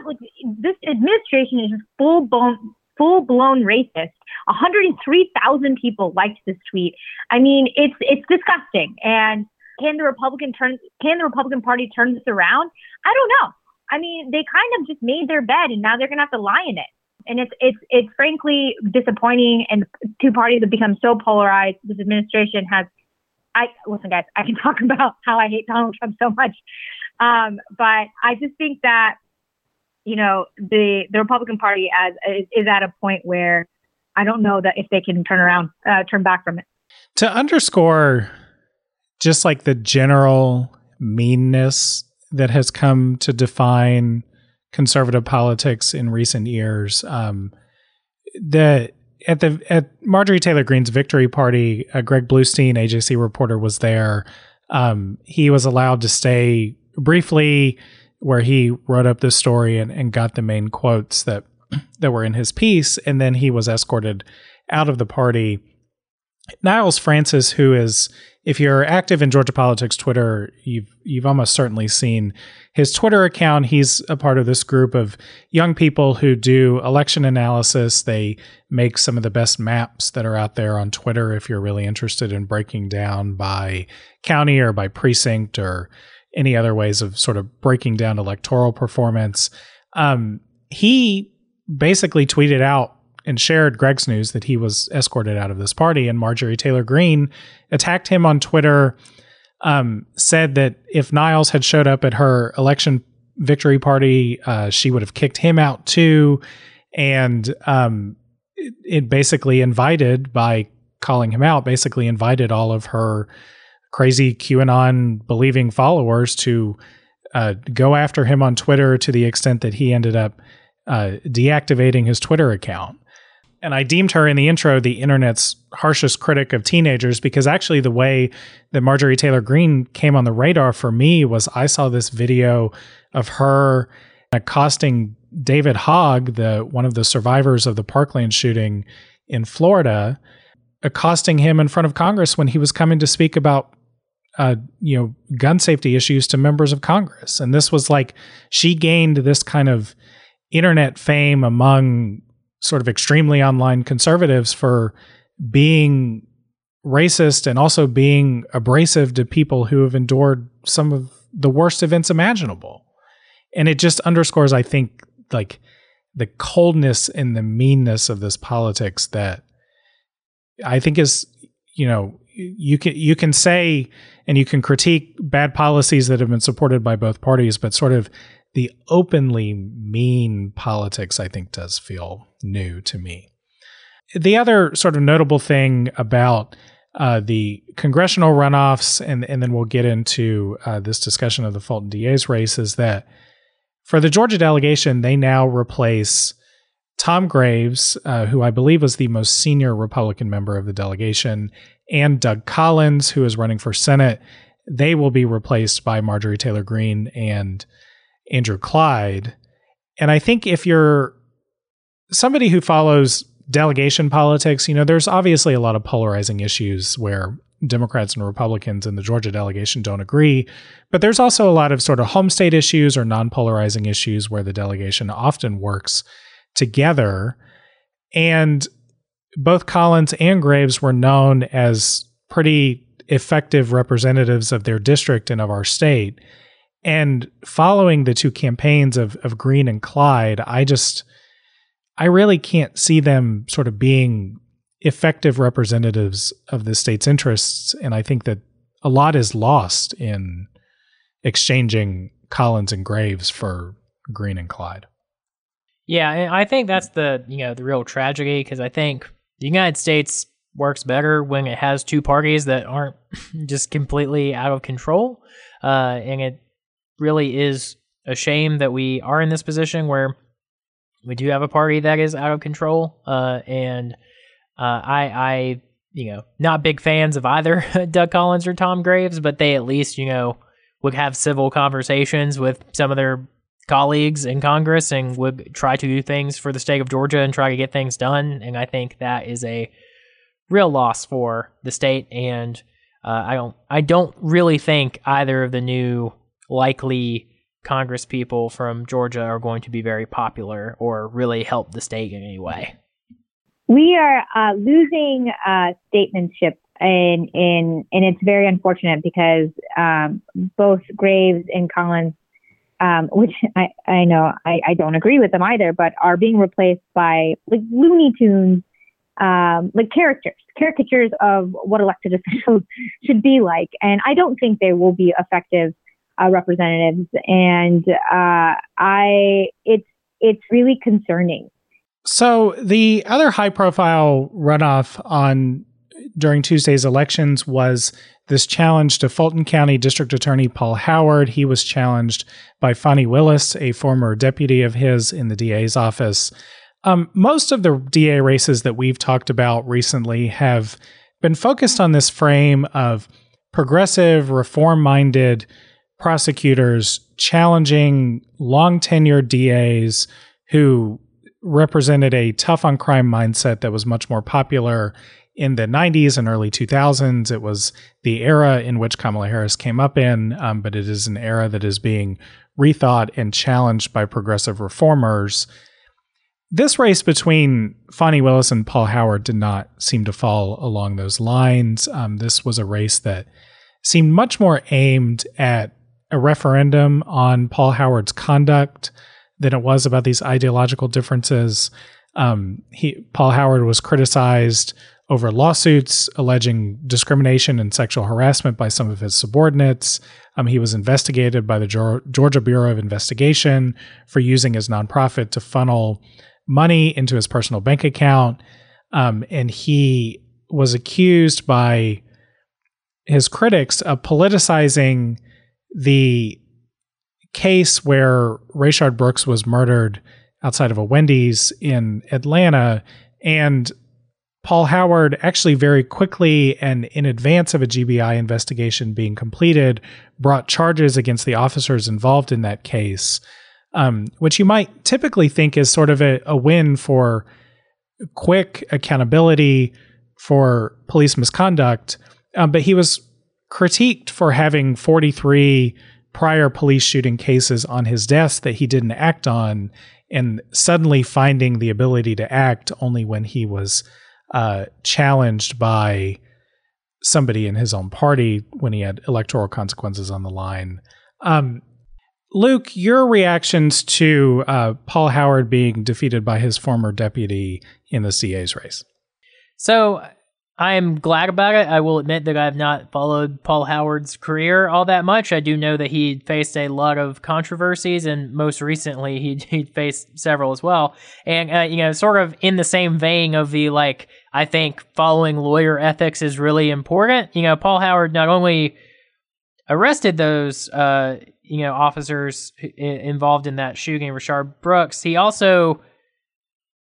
like, this administration is just full blown full blown racist. 103,000 people liked this tweet. I mean, it's it's disgusting. And can the Republican turn can the Republican Party turn this around? I don't know. I mean, they kind of just made their bed and now they're to have to lie in it. And it's it's it's frankly disappointing and two parties have become so polarized. This administration has I listen guys, I can talk about how I hate Donald Trump so much. Um, but I just think that you know, the the Republican Party as is, is at a point where I don't know that if they can turn around, uh, turn back from it. To underscore just like the general meanness that has come to define conservative politics in recent years, um, the at the at Marjorie Taylor Greene's victory party, uh, Greg Bluestein, AJC reporter, was there. Um, he was allowed to stay briefly where he wrote up this story and, and got the main quotes that that were in his piece, and then he was escorted out of the party. Niles Francis, who is, if you're active in Georgia politics Twitter, you've you've almost certainly seen his Twitter account. He's a part of this group of young people who do election analysis. They make some of the best maps that are out there on Twitter. If you're really interested in breaking down by county or by precinct or any other ways of sort of breaking down electoral performance. Um, he basically tweeted out and shared Greg's news that he was escorted out of this party, and Marjorie Taylor Greene attacked him on Twitter. Um, said that if Niles had showed up at her election victory party, uh, she would have kicked him out too, and um, it, it basically invited by calling him out, basically invited all of her crazy QAnon believing followers to uh, go after him on Twitter to the extent that he ended up uh, deactivating his Twitter account. And I deemed her in the intro the internet's harshest critic of teenagers because actually, the way that Marjorie Taylor Greene came on the radar for me was I saw this video of her accosting David Hogg, the one of the survivors of the Parkland shooting in Florida, accosting him in front of Congress when he was coming to speak about uh, you know, gun safety issues to members of Congress. And this was like she gained this kind of internet fame among sort of extremely online conservatives for being racist and also being abrasive to people who have endured some of the worst events imaginable. And it just underscores, I think, like the coldness and the meanness of this politics that I think is, you know, you can you can say and you can critique bad policies that have been supported by both parties, but sort of the openly mean politics, I think, does feel new to me. The other sort of notable thing about uh, the congressional runoffs, and, and then we'll get into uh, this discussion of the Fulton DA's race, is that for the Georgia delegation, they now replace Tom Graves, uh, who I believe was the most senior Republican member of the delegation, and Doug Collins, who is running for Senate, they will be replaced by Marjorie Taylor Greene and Andrew Clyde. And I think if you're somebody who follows delegation politics, you know, there's obviously a lot of polarizing issues where Democrats and Republicans in the Georgia delegation don't agree. But there's also a lot of sort of home state issues or non polarizing issues where the delegation often works together. And both Collins and Graves were known as pretty effective representatives of their district and of our state. And following the two campaigns of, of Greene and Clyde, I just, I really can't see them sort of being effective representatives of the state's interests. And I think that a lot is lost in exchanging Collins and Graves for Greene and Clyde. Yeah, I think that's the you know the real tragedy because I think the United States works better when it has two parties that aren't just completely out of control, uh, and it really is a shame that we are in this position where we do have a party that is out of control, uh, and uh, I, I, you know, not big fans of either Doug Collins or Tom Graves, but they at least, you know, would have civil conversations with some of their colleagues in Congress and would try to do things for the state of Georgia and try to get things done. And I think that is a real loss for the state. And uh, I don't, I don't really think either of the new likely Congress people from Georgia are going to be very popular or really help the state in any way. We are uh, losing uh, statesmanship, and, and, and it's very unfortunate because um, both Graves and Collins, um, which I, I know I, I don't agree with them either, but are being replaced by like Looney Tunes, um, like characters, caricatures of what elected officials should be like. And I don't think they will be effective uh, representatives. And uh, I, it's it's really concerning. So the other high profile runoff on during Tuesday's elections was this challenge to Fulton County District Attorney Paul Howard. He was challenged by Fani Willis, a former deputy of his in the DA's office. Um, most of the DA races that we've talked about recently have been focused on this frame of progressive, reform minded prosecutors challenging long tenured DAs who represented a tough on crime mindset that was much more popular in the 90s and early 2000s. It was the era in which Kamala Harris came up in, um, but it is an era that is being rethought and challenged by progressive reformers. This race between Fani Willis and Paul Howard did not seem to fall along those lines. Um, this was a race that seemed much more aimed at a referendum on Paul Howard's conduct than it was about these ideological differences. Um, he, Paul Howard was criticized over lawsuits alleging discrimination and sexual harassment by some of his subordinates. Um, he was investigated by the Georgia Bureau of Investigation for using his nonprofit to funnel money into his personal bank account. Um, and he was accused by his critics of politicizing the case where Rayshard Brooks was murdered outside of a Wendy's in Atlanta. And Paul Howard actually very quickly and in advance of a GBI investigation being completed brought charges against the officers involved in that case, um, which you might typically think is sort of a, a win for quick accountability for police misconduct. Um, but he was critiqued for having 43 prior police shooting cases on his desk that he didn't act on, and suddenly finding the ability to act only when he was uh, challenged by somebody in his own party when he had electoral consequences on the line. Um, Luke, your reactions to uh, Paul Howard being defeated by his former deputy in the DA's race? So I am glad about it. I will admit that I have not followed Paul Howard's career all that much. I do know that he faced a lot of controversies, and most recently, he he faced several as well. And uh, you know, sort of in the same vein of the like, I think following lawyer ethics is really important. You know, Paul Howard not only arrested those uh, you know officers involved in that shooting, Rayshard Brooks, he also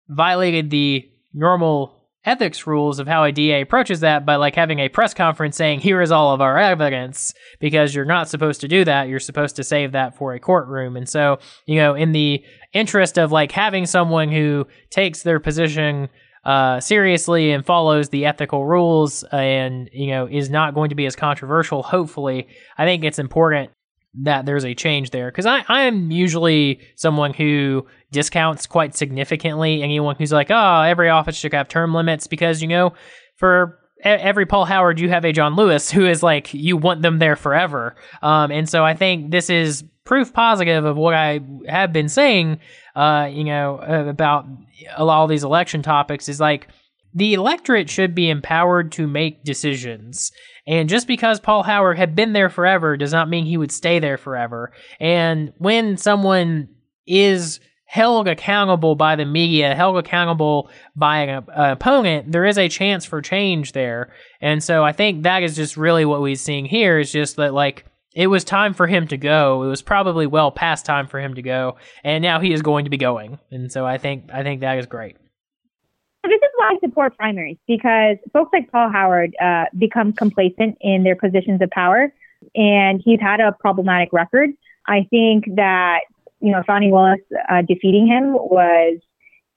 violated the normal ethics rules of how a DA approaches that by like having a press conference saying, here is all of our evidence, because you're not supposed to do that. You're supposed to save that for a courtroom. And so, you know, in the interest of like having someone who takes their position uh, seriously and follows the ethical rules and you know is not going to be as controversial hopefully i think it's important that there's a change there because I, I am usually someone who discounts quite significantly anyone who's like oh every office should have term limits because you know for every Paul Howard, you have a John Lewis who is like you want them there forever. Um, and so I think this is proof positive of what I have been saying. Uh, you know about a lot of these election topics is like the electorate should be empowered to make decisions. And just because Paul Howard had been there forever does not mean he would stay there forever. And when someone is held accountable by the media, held accountable by an, an, opponent, there is a chance for change there. And so I think that is just really what we're seeing here is just that like it was time for him to go. It was probably well past time for him to go, and now he is going to be going. And so I think I think that is great. This is why I support primaries because folks like Paul Howard uh, become complacent in their positions of power, and he's had a problematic record. I think that you know, Fani Willis uh, defeating him was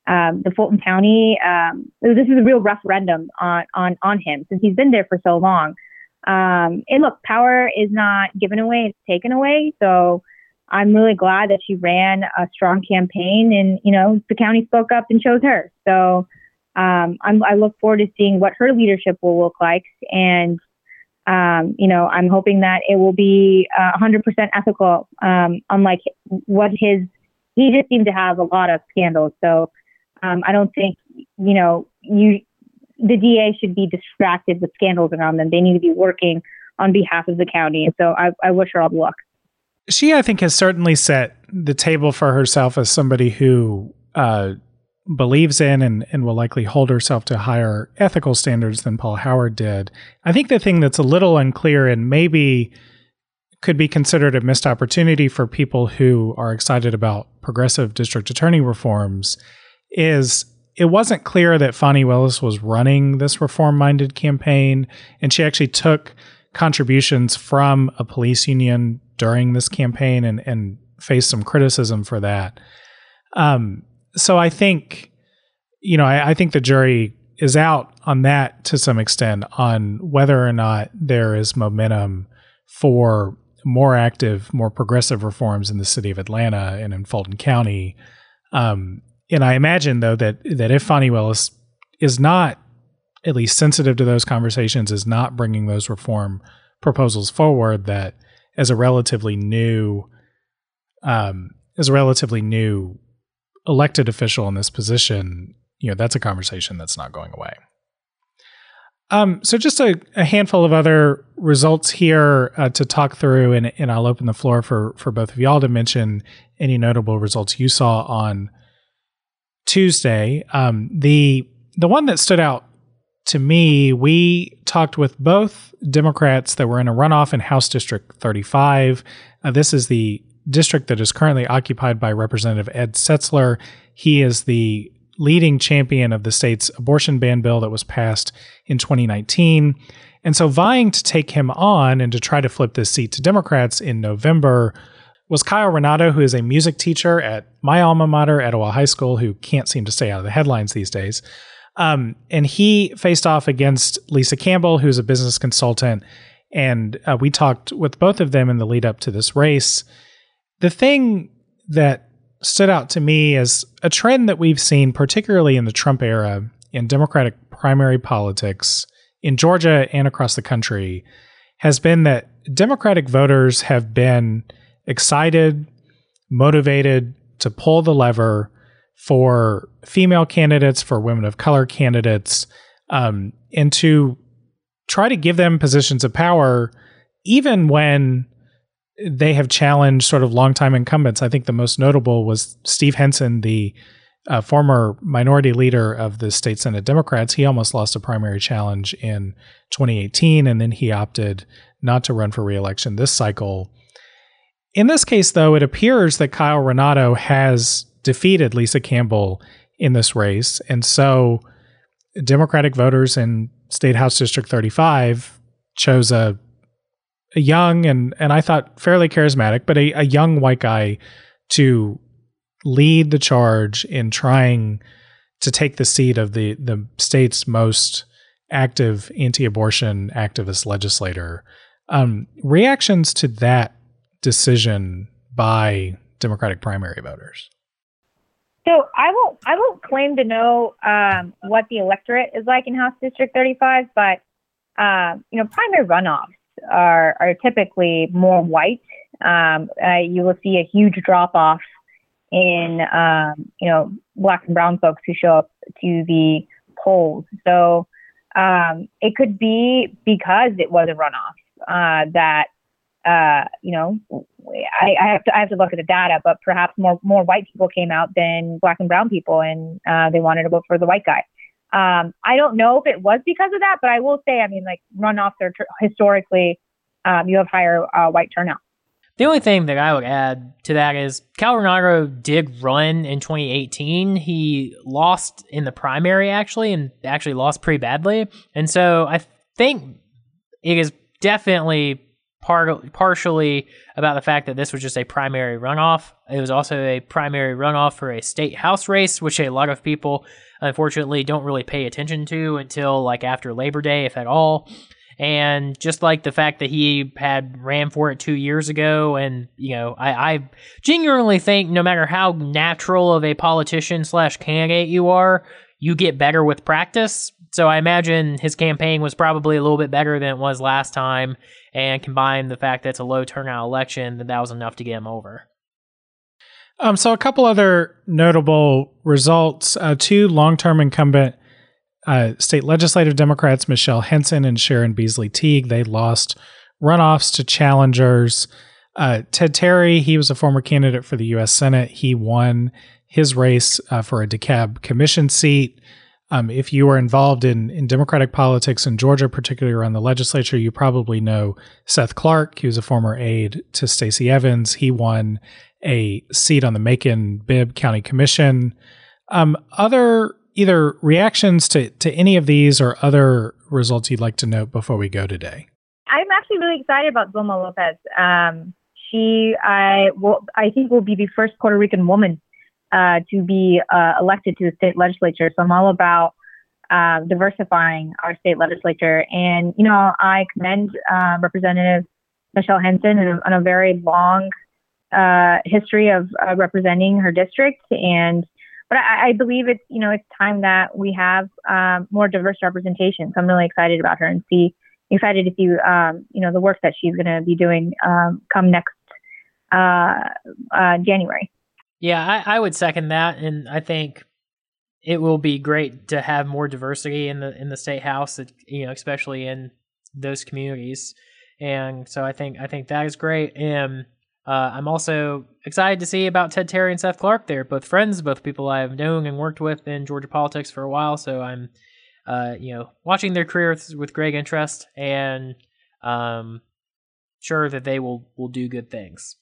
um, the Fulton County. Um, this is a real referendum on, on, on him since he's been there for so long. Um, and look, power is not given away, it's taken away. So I'm really glad that she ran a strong campaign and, you know, the county spoke up and chose her. So um, i look forward to seeing what her leadership will look like. And um, you know, I'm hoping that it will be uh, 100% ethical, um, unlike what his, he just seemed to have a lot of scandals. So um, I don't think, you know, you, the DA should be distracted with scandals around them. They need to be working on behalf of the county. So I, I wish her all the luck. She, I think, has certainly set the table for herself as somebody who uh, believes in and, and will likely hold herself to higher ethical standards than Paul Howard did. I think the thing that's a little unclear and maybe could be considered a missed opportunity for people who are excited about progressive district attorney reforms is it wasn't clear that Fani Willis was running this reform minded campaign, and she actually took contributions from a police union during this campaign and, and faced some criticism for that. Um, so I think, you know, I, I think the jury is out on that to some extent on whether or not there is momentum for more active, more progressive reforms in the city of Atlanta and in Fulton County. Um, and I imagine though that that if Fani Willis is not at least sensitive to those conversations, is not bringing those reform proposals forward, that as a relatively new, um, as a relatively new elected official in this position, you know, that's a conversation that's not going away. Um, so just a, a, handful of other results here uh, to talk through, and, and I'll open the floor for for both of y'all to mention any notable results you saw on Tuesday. Um, the the one that stood out to me, we talked with both Democrats that were in a runoff in House District 35. Uh, this is the district that is currently occupied by Representative Ed Setzler. He is the leading champion of the state's abortion ban bill that was passed in 2019. And so, vying to take him on and to try to flip this seat to Democrats in November was Kyle Rinaudo, who is a music teacher at my alma mater, Etowah High School, who can't seem to stay out of the headlines these days. Um, and he faced off against Lisa Campbell, who's a business consultant. And uh, we talked with both of them in the lead up to this race the thing that stood out to me as a trend that we've seen, particularly in the Trump era in Democratic primary politics in Georgia and across the country, has been that Democratic voters have been excited, motivated to pull the lever for female candidates, for women of color candidates, um, and to try to give them positions of power, even when they have challenged sort of longtime incumbents. I think the most notable was Steve Henson, the uh, former minority leader of the state Senate Democrats. He almost lost a primary challenge in 2018, and then he opted not to run for reelection this cycle. In this case, though, it appears that Kyle Rinaudo has defeated Lisa Campbell in this race. And so Democratic voters in State House District 35 chose a a young and and I thought fairly charismatic, but a, a young white guy to lead the charge in trying to take the seat of the the state's most active anti-abortion activist legislator. Um, reactions to that decision by Democratic primary voters. So I won't I won't claim to know um, what the electorate is like in House District 35, but uh, you know primary runoffs are are typically more white. Um, uh, you will see a huge drop off in um, you know black and brown folks who show up to the polls. So um, it could be because it was a runoff uh, that uh, you know I, I, have to I have to look at the data, but perhaps more more white people came out than black and brown people, and uh, they wanted to vote for the white guy. Um, I don't know if it was because of that, but I will say, I mean, like runoffs are tr- historically um, you have higher uh, white turnout. The only thing that I would add to that is Cal Renagro did run in 2018. He lost in the primary actually, and actually lost pretty badly. And so I think it is definitely part partially about the fact that this was just a primary runoff. It was also a primary runoff for a state house race, which a lot of people unfortunately don't really pay attention to until like after Labor Day, if at all. And just like the fact that he had ran for it two years ago, and you know, I, I genuinely think no matter how natural of a politician slash candidate you are, you get better with practice. So I imagine his campaign was probably a little bit better than it was last time, and combined the fact that it's a low turnout election, that that was enough to get him over. Um, so a couple other notable results: uh, two long-term incumbent uh, state legislative Democrats Michele Henson and Sharon Beasley Teague. They lost runoffs to challengers. Uh, Ted Terry, he was a former candidate for the U.S. Senate. He won his race uh, for a DeKalb commission seat. Um, if you are involved in, in Democratic politics in Georgia, particularly around the legislature, you probably know Seth Clark. He was a former aide to Stacey Evans. He won a seat on the Macon Bibb County Commission. Um, other either reactions to, to any of these or other results you'd like to note before we go today? I'm actually really excited about Zulma Lopez. Um, she, I, will, I think, will be the first Puerto Rican woman uh, to be uh, elected to the state legislature. So I'm all about uh, diversifying our state legislature. And, you know, I commend uh, Representative Michele Henson on a, very long uh, history of uh, representing her district. And but I, I, believe it's you know it's time that we have um, more diverse representation. So I'm really excited about her and see excited to see um, you know the work that she's going to be doing um, come next uh, uh, January. Yeah, I, I, would second that, and I think it will be great to have more diversity in the in the state house. You know, especially in those communities, and so I think I think that is great. And uh, I'm also excited to see about Ted Terry and Seth Clark. They're both friends, both people I've known and worked with in Georgia politics for a while. So I'm, uh, you know, watching their careers with great interest and um, sure that they will will do good things.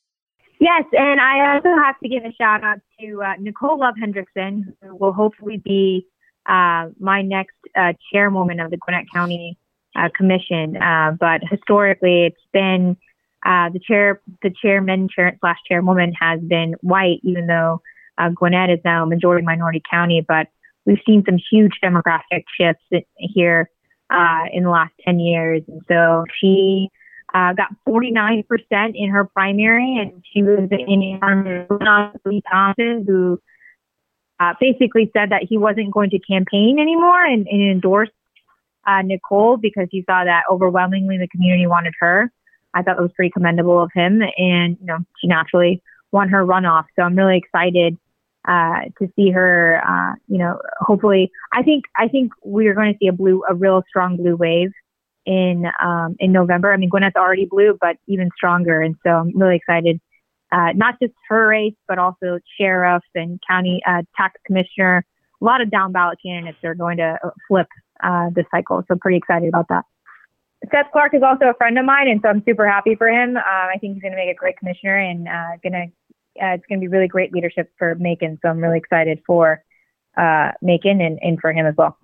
Yes, and I also have to give a shout out to uh, Nicole Love Hendrickson, who will hopefully be uh, my next uh, chairwoman of the Gwinnett County uh, Commission. but historically, it's been uh, the chair, the chairman chair, slash chairwoman has been white, even though uh, Gwinnett is now a majority minority county. But we've seen some huge demographic shifts here uh, in the last 10 years. And so she uh, got 49% in her primary, and she was in Lee Thompson, who uh, basically said that he wasn't going to campaign anymore and, and endorsed uh, Nicole because he saw that overwhelmingly the community wanted her. I thought it was pretty commendable of him. And, you know, she naturally won her runoff. So I'm really excited uh, to see her, uh, you know, hopefully, I think, I think we're going to see a blue, a real strong blue wave in, um, in November. I mean, Gwinnett's already blue, but even stronger. And so I'm really excited, uh, not just her race, but also sheriff and county, uh, tax commissioner. A lot of down ballot candidates are going to flip, uh, this cycle. So pretty excited about that. Seth Clark is also a friend of mine, and so I'm super happy for him. Uh, I think he's going to make a great commissioner, and uh, gonna uh, it's going to be really great leadership for Macon. So I'm really excited for uh, Macon and, and for him as well.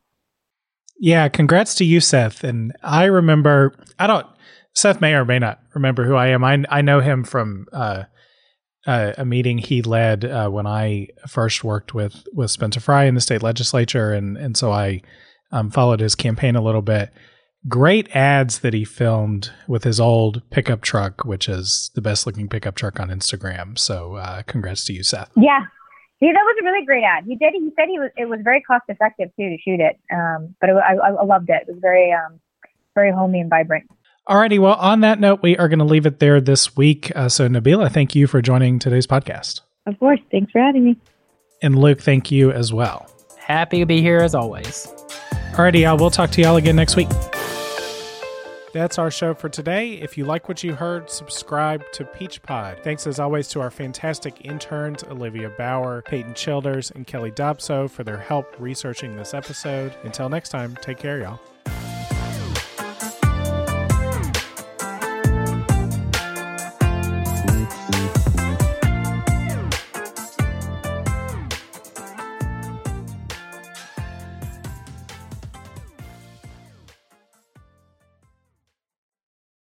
Yeah, congrats to you, Seth. And I remember, I don't, Seth may or may not remember who I am. I, I know him from uh, uh, a meeting he led uh, when I first worked with with Spencer Frye in the state legislature, and and so I um, followed his campaign a little bit. Great ads that he filmed with his old pickup truck, which is the best looking pickup truck on Instagram. So, uh, congrats to you, Seth. Yeah, yeah, that was a really great ad. He did. He said he was. It was very cost effective too to shoot it. Um, but it, I, I loved it. It was very, um, very homey and vibrant. Alrighty. Well, on that note, we are going to leave it there this week. Uh, so, Nabila, thank you for joining today's podcast. Of course. Thanks for having me. And Luke, thank you as well. Happy to be here as always. Alrighty, y'all. We'll talk to y'all again next week. That's our show for today. If you like what you heard, subscribe to Peach Pod. Thanks as always to our fantastic interns, Olivia Bauer, Peyton Childers, and Kelly Dobso for their help researching this episode. Until next time, take care, y'all.